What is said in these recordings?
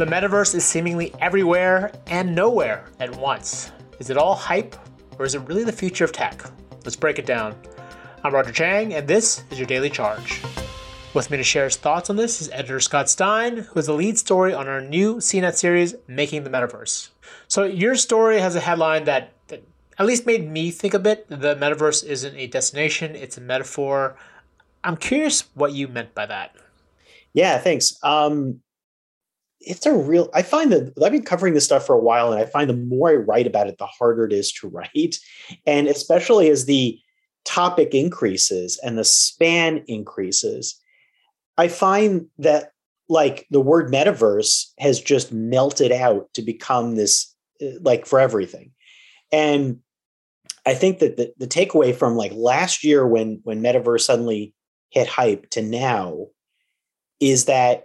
The metaverse is seemingly everywhere and nowhere at once. Is it all hype, or is it really the future of tech? Let's break it down. I'm Roger Cheng, and this is your Daily Charge. With me to share his thoughts on this is editor Scott Stein, who is the lead story on our new CNET series, Making the Metaverse. So, your story has a headline that, that at least made me think a bit. The metaverse isn't a destination, it's a metaphor. I'm curious what you meant by that. Yeah, thanks. Um, it's a real i find that i've been covering this stuff for a while and i find the more i write about it the harder it is to write. And especially as the topic increases and the span increases i find that like the word metaverse has just melted out to become this uh, like for everything. And i think that the, the takeaway from like last year when when metaverse suddenly hit hype to now is that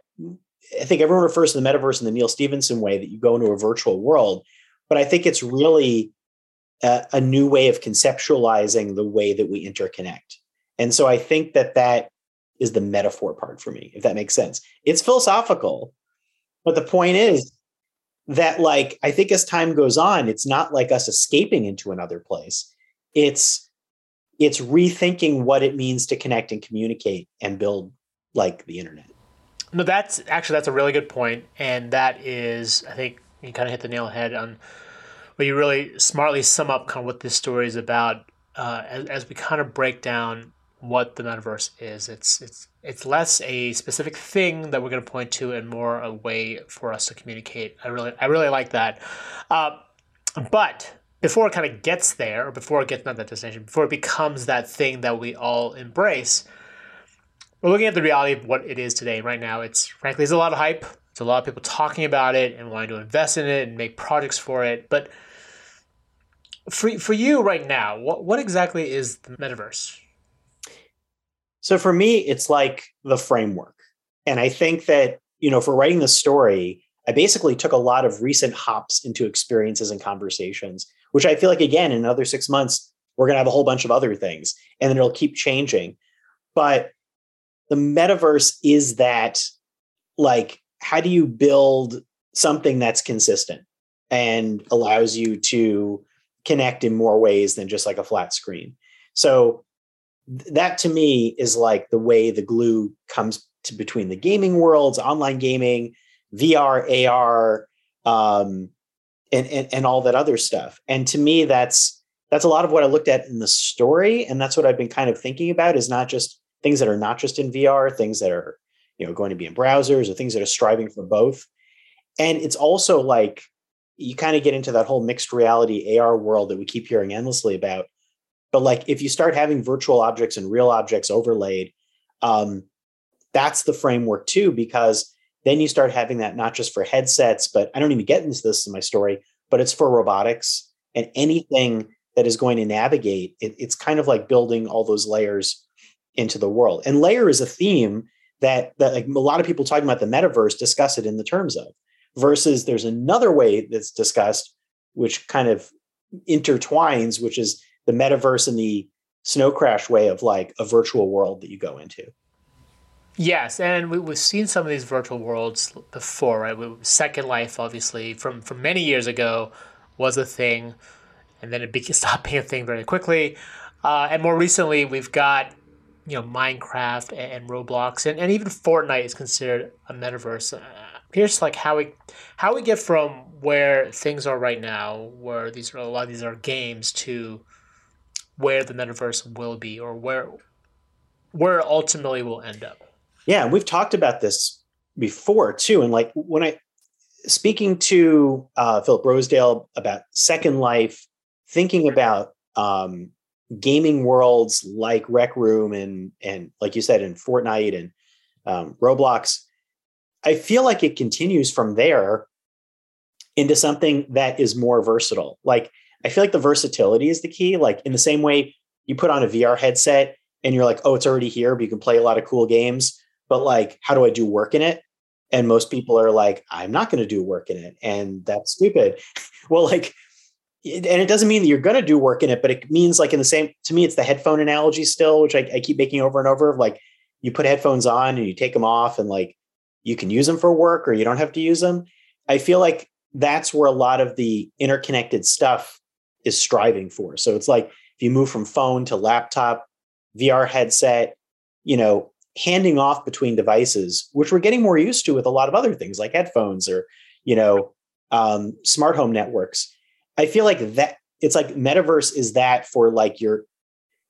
I think everyone refers to the metaverse in the Neal Stephenson way that you go into a virtual world, but I think it's really a, a, new way of conceptualizing the way that we interconnect. And so I think that that is the metaphor part for me, if that makes sense. It's philosophical, but the point is that, like, I think as time goes on, it's not like us escaping into another place. It's it's rethinking what it means to connect and communicate and build like the internet. No, that's actually that's a really good point, and that is I think you kind of hit the nail head on where you really smartly sum up kind of what this story is about uh, as, as we kind of break down what the metaverse is. It's it's it's less a specific thing that we're going to point to, and more a way for us to communicate. I really I really like that, uh, but before it kind of gets there, or before it gets not that destination, before it becomes that thing that we all embrace we're looking at the reality of what it is today. Right now, it's frankly, there's a lot of hype. There's a lot of people talking about it and wanting to invest in it and make projects for it. But for, for you right now, what, what exactly is the metaverse? So for me, it's like the framework. And I think that, you know, for writing the story, I basically took a lot of recent hops into experiences and conversations, which I feel like, again, in another six months, we're going to have a whole bunch of other things and then it'll keep changing. But the metaverse is that like how do you build something that's consistent and allows you to connect in more ways than just like a flat screen? So that to me is like the way the glue comes to between the gaming worlds online gaming vr ar um, and, and and all that other stuff. And to me that's that's a lot of what i looked at in the story and that's what i've been kind of thinking about is not just things that are not just in VR, things that are you know going to be in browsers or things that are striving for both. And it's also like you kind of get into that whole mixed reality AR world that we keep hearing endlessly about. But like if you start having virtual objects and real objects overlaid, um, that's the framework too, because then you start having that not just for headsets, but I don't even get into this in my story, but it's for robotics and anything that is going to navigate. It, it's kind of like building all those layers into the world. And layer is a theme that, that like a lot of people talking about the metaverse discuss it in the terms of. Versus there's another way that's discussed, which kind of intertwines, which is the metaverse and the snow crash way of like a virtual world that you go into. Yes, and we, have seen some of these virtual worlds before, right? Second Life, obviously, from from many years ago, was a thing, and then it stopped being a thing very quickly. Uh, and more recently, we've got you know Minecraft and, Roblox and, and even Fortnite is considered a metaverse. Uh, here's like how we how we get from where things are right now, where these are a lot of these are games, to where the metaverse will be or where where ultimately we'll end up. Yeah, we've talked about this before too, and like when I speaking to uh, Philip Rosedale about Second Life, thinking about um, gaming worlds like Rec Room and and like you said in Fortnite and um, Roblox, I feel like it continues from there into something that is more versatile. Like I feel like the versatility is the key. Like in the same way you put on a VR headset and you're like, oh, it's already here, but you can play a lot of cool games. But like, how do I do work in it? And most people are like, I'm not going to do work in it. And that's stupid. well, like, and it doesn't mean that you're going to do work in it, but it means like in the same, to me, it's the headphone analogy still, which I, I keep making over and over of like, you put headphones on and you take them off and like, you can use them for work or you don't have to use them. I feel like that's where a lot of the interconnected stuff is striving for. So it's like if you move from phone to laptop, VR headset, you know, handing off between devices, which we're getting more used to with a lot of other things like headphones or, you know, um, smart home networks. I feel like that it's like metaverse is that for like your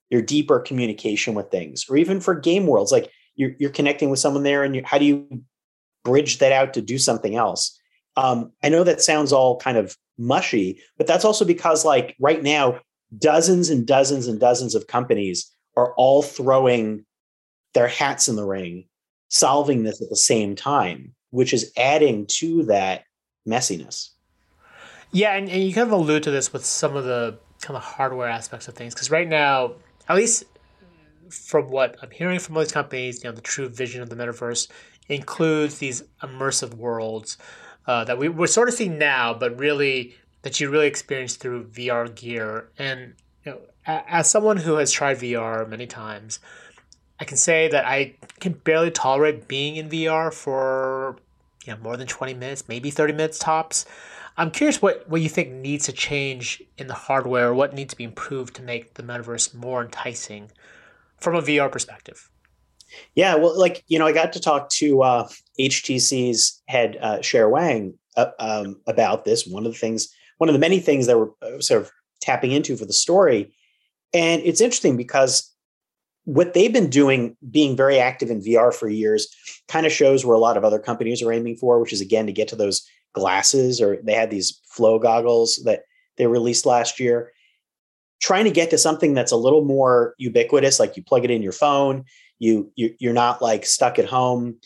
your deeper communication with things, or even for game worlds. Like you're you're connecting with someone there, and you, how do you bridge that out to do something else? Um, I know that sounds all kind of mushy, but that's also because like right now, dozens and dozens and dozens of companies are all throwing their hats in the ring, solving this at the same time, which is adding to that messiness. Yeah, and, and you kind of allude to this with some of the kind of hardware aspects of things, because right now, at least from what I'm hearing from most companies, you know, the true vision of the metaverse includes these immersive worlds uh, that we, we're sort of seeing now, but really that you really experience through VR gear. And you know, as someone who has tried VR many times, I can say that I can barely tolerate being in VR for you know more than 20 minutes, maybe 30 minutes tops. I'm curious what, what you think needs to change in the hardware, or what needs to be improved to make the metaverse more enticing from a VR perspective. Yeah, well, like you know, I got to talk to uh, HTC's head uh, Cher Wang uh, um, about this. One of the things, one of the many things that we're uh, sort of tapping into for the story, and it's interesting because what they've been doing, being very active in VR for years, kind of shows where a lot of other companies are aiming for, which is again to get to those glasses, or they had these flow goggles that they released last year. Trying to get to something that's a little more ubiquitous, like you plug it in your phone, you, you are not like stuck at home,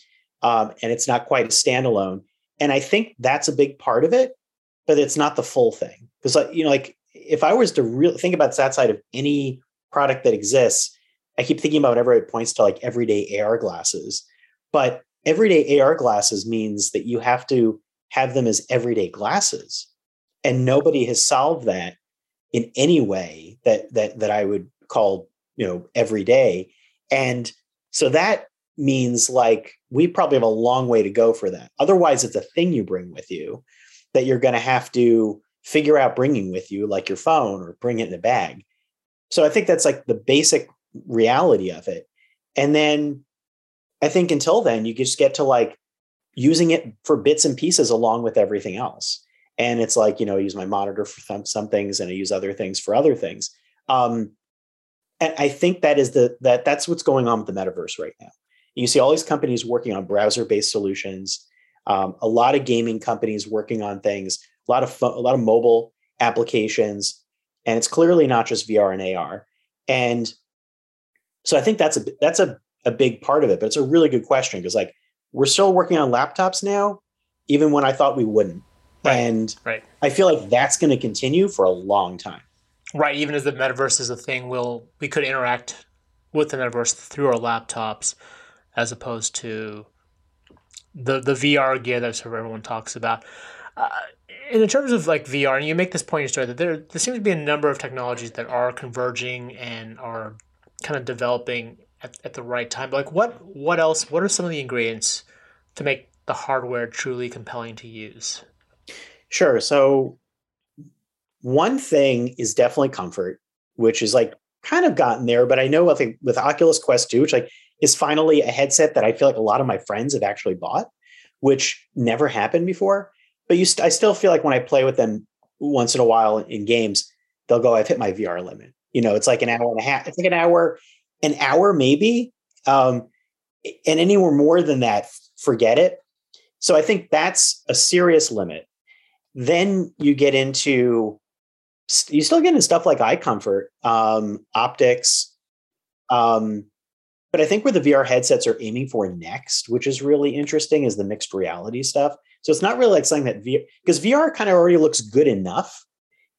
um, and it's not quite a standalone. And I think that's a big part of it, but it's not the full thing. Because like you know, like if I was to really think about that side of any product that exists, I keep thinking about whenever it points to like everyday AR glasses. But everyday AR glasses means that you have to have them as everyday glasses. And nobody has solved that in any way that that that I would call, you know, everyday. And so that means like we probably have a long way to go for that. Otherwise, it's a thing you bring with you that you're going to have to figure out bringing with you, like your phone or bring it in a bag. So I think that's like the basic reality of it. And then I think until then, you just get to like using it for bits and pieces along with everything else. And it's like, you know, I use my monitor for some, some things and I use other things for other things. Um, and I think that is the that that's what's going on with the metaverse right now. You see all these companies working on browser-based solutions, um, a lot of gaming companies working on things, a lot of fo- a lot of mobile applications, and it's clearly not just VR and AR. And so I think that's a that's a a big part of it. But it's a really good question because like we're still working on laptops now, even when I thought we wouldn't. Right. And right. I feel like that's going to continue for a long time. Right. Even as the metaverse is a thing, we'll we could interact with the metaverse through our laptops as opposed to the the VR gear that sort of everyone talks about. Uh, in terms of like VR, and you make this point in your story that there there seems to be a number of technologies that are converging and are kind of developing at, at the right time. Like what what else? What are some of the ingredients to make the hardware truly compelling to use? Sure. So one thing is definitely comfort, which is like kind of gotten there, but I know with with Oculus Quest 2, which like is finally a headset that I feel like a lot of my friends have actually bought, which never happened before. But you, st- I still feel like when I play with them once in a while in games, they'll go, "I've hit my VR limit." You know, it's like an hour and a half. It's like an hour, an hour maybe, um, and anywhere more than that, forget it. So I think that's a serious limit. Then you get into you still get into stuff like eye comfort, um, optics, um, But I think where the VR headsets are aiming for next, which is really interesting, is the mixed reality stuff. So it's not really like something that VR, because VR kind of already looks good enough.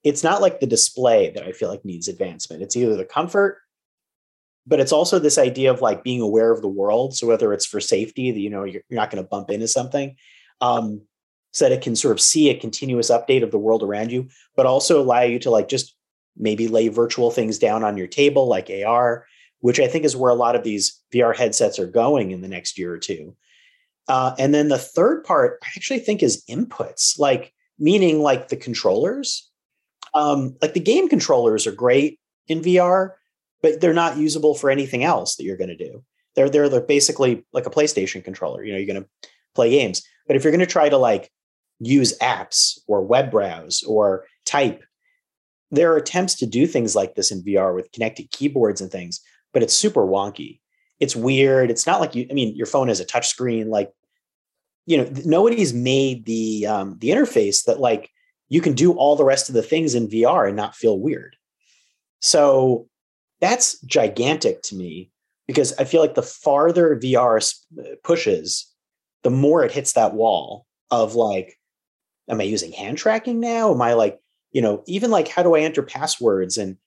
It's not like the display that I feel like needs advancement. It's either the comfort, but it's also this idea of like being aware of the world. So whether it's for safety, that you know you're, you're not going to bump into something, um, so that it can sort of see a continuous update of the world around you, but also allow you to like just maybe lay virtual things down on your table like AR which I think is where a lot of these VR headsets are going in the next year or two. Uh, and then the third part, I actually think, is inputs, like meaning like the controllers. Um, like the game controllers are great in VR, but they're not usable for anything else that you're going to do. They're, they're they're basically like a PlayStation controller. You know, you're going to play games, but if you're going to try to like use apps or web browse or type, there are attempts to do things like this in VR with connected keyboards and things but it's super wonky. It's weird. It's not like you. I mean, your phone has a touch screen. Like, you know, nobody's made the um, the interface that like you can do all the rest of the things in VR and not feel weird. So that's gigantic to me because I feel like the farther VR pushes, the more it hits that wall of like, am I using hand tracking now? Am I like, you know, even like how do I enter passwords and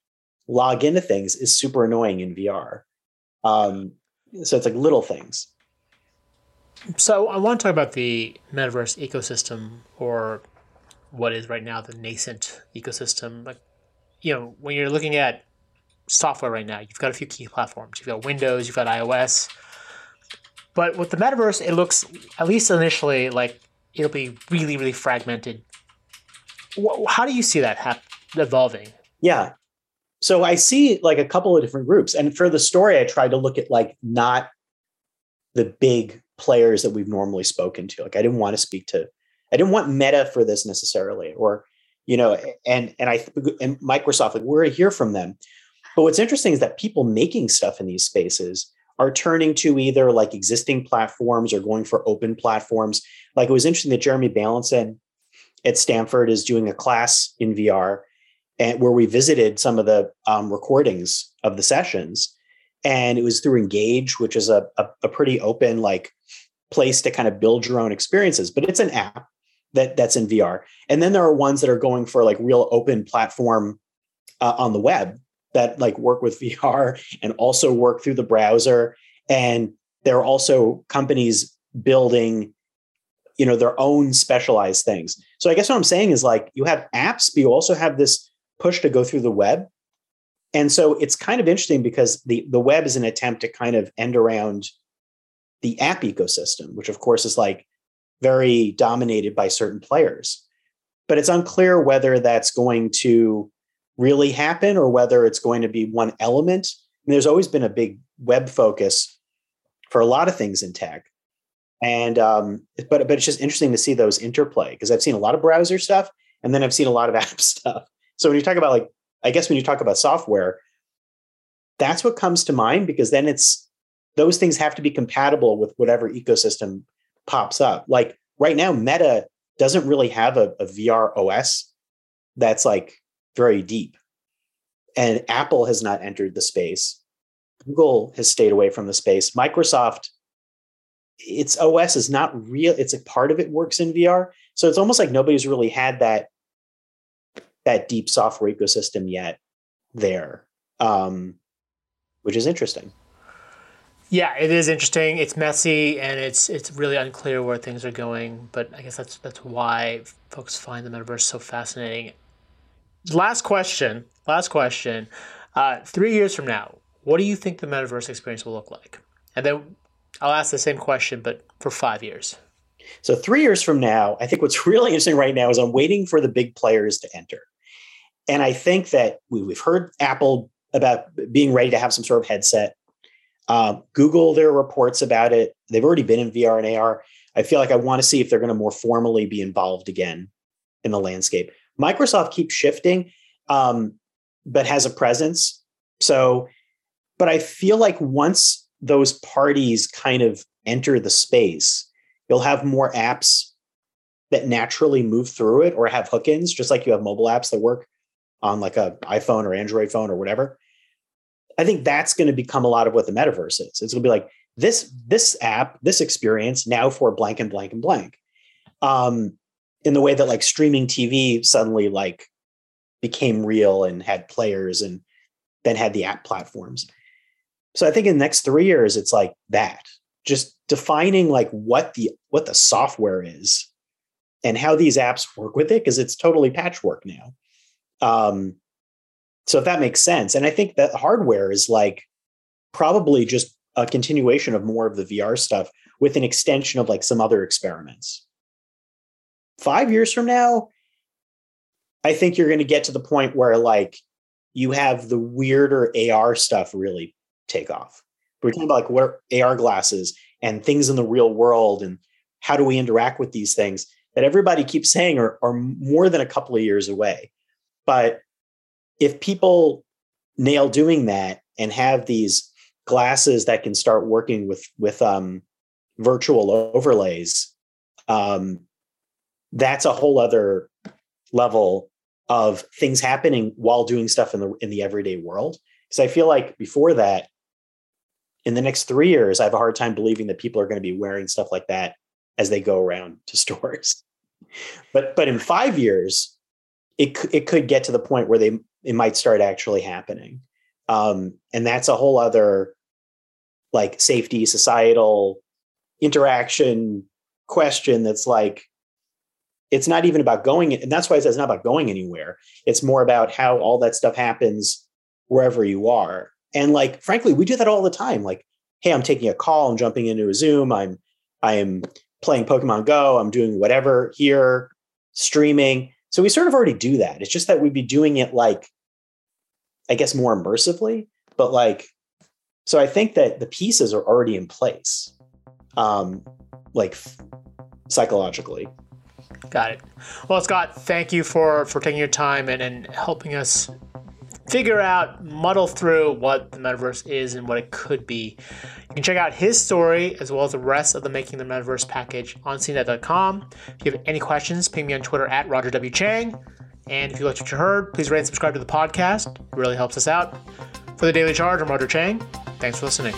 log into things is super annoying in VR. Um, so it's like little things. So I want to talk about the metaverse ecosystem, or what is right now the nascent ecosystem. Like, you know, when you're looking at software right now, you've got a few key platforms. You've got Windows, you've got iOS. But with the metaverse, it looks, at least initially, like it'll be really, really fragmented. How do you see that hap- evolving? Yeah, so I see like a couple of different groups. And for the story, I tried to look at like not the big players that we've normally spoken to. Like I didn't want to speak to, I didn't want Meta for this necessarily, or you know, and and I and Microsoft, like we're hear from them. But what's interesting is that people making stuff in these spaces are turning to either like existing platforms or going for open platforms. Like it was interesting that Jeremy Bailenson at Stanford is doing a class in VR and where we visited some of the um, recordings of the sessions and it was through engage which is a, a, a, pretty open like place to kind of build your own experiences. But it's an app that that's in vr and then there are ones that are going for like real open platform uh, on the web that like work with vr and also work through the browser and there are also companies building you know their own specialized things so i guess what i'm saying is like you have apps but you also have this push to go through the web. And so it's kind of interesting because the, the web is an attempt to kind of end around the app ecosystem, which of course is like very dominated by certain players. But it's unclear whether that's going to really happen or whether it's going to be one element. And there's always been a big web focus for a lot of things in tech. And um, but but it's just interesting to see those interplay because I've seen a lot of browser stuff and then I've seen a lot of app stuff. So when you talk about like, I guess when you talk about software, that's what comes to mind because then it's those things have to be compatible with whatever ecosystem pops up. Like right now, Meta doesn't really have a, a VR OS that's like very deep. And Apple has not entered the space. Google has stayed away from the space. Microsoft, its OS is not real. It's a part of it works in VR. So it's almost like nobody's really had that that deep software ecosystem yet there, um, which is interesting. Yeah, it is interesting. It's messy and it's it's really unclear where things are going. But I guess that's that's why folks find the metaverse so fascinating. Last question. Last question. Uh, three years from now, what do you think the metaverse experience will look like? And then I'll ask the same question, but for five years. So three years from now, I think what's really interesting right now is I'm waiting for the big players to enter. And I think that we, have heard Apple about being ready to have some sort of headset. Uh, Google, there are reports about it. They've already been in VR and AR. I feel like I want to see if they're going to more formally be involved again in the landscape. Microsoft keeps shifting, um, but has a presence. So, but I feel like once those parties kind of enter the space, you'll have more apps that naturally move through it or have hook-ins, just like you have mobile apps that work on like a iPhone or Android phone or whatever. I think that's going to become a lot of what the metaverse is. It's going to be like this this app, this experience now for blank and blank and blank. Um, in the way that like streaming TV suddenly like became real and had players and then had the app platforms. So I think in the next three years, it's like that. Just defining like what the what the software is and how these apps work with it, because it's totally patchwork now. Um, so if that makes sense. And I think that hardware is like probably just a continuation of more of the VR stuff with an extension of like some other experiments. Five years from now, I think you're going to get to the point where like you have the weirder AR stuff really take off. We're talking about like what AR glasses and things in the real world and how do we interact with these things that everybody keeps saying are, are more than a couple of years away. But if people nail doing that and have these glasses that can start working with with um, virtual overlays, um, that's a whole other level of things happening while doing stuff in the in the everyday world. Because I feel like before that, in the next three years, I have a hard time believing that people are going to be wearing stuff like that as they go around to stores. But but in five years, it it could get to the point where they it might start actually happening, um, and that's a whole other like safety, societal interaction question. That's like it's not even about going, and that's why it's not about going anywhere. It's more about how all that stuff happens wherever you are. And like, frankly, we do that all the time. Like, hey, I'm taking a call, I'm jumping into a Zoom, I'm I am playing Pokemon Go, I'm doing whatever here, streaming. So we sort of already do that. It's just that we'd be doing it like, I guess, more immersively. But like, so I think that the pieces are already in place, um, like psychologically. Got it. Well, Scott, thank you for for taking your time and, and helping us figure out, muddle through what the metaverse is and what it could be. You can check out his story as well as the rest of the Making the Metaverse package on CNET.com. If you have any questions, ping me on Twitter at Roger W. Cheng. And if you liked what you heard, please rate and subscribe to the podcast. It really helps us out. For the Daily Charge, I'm Roger Cheng. Thanks for listening.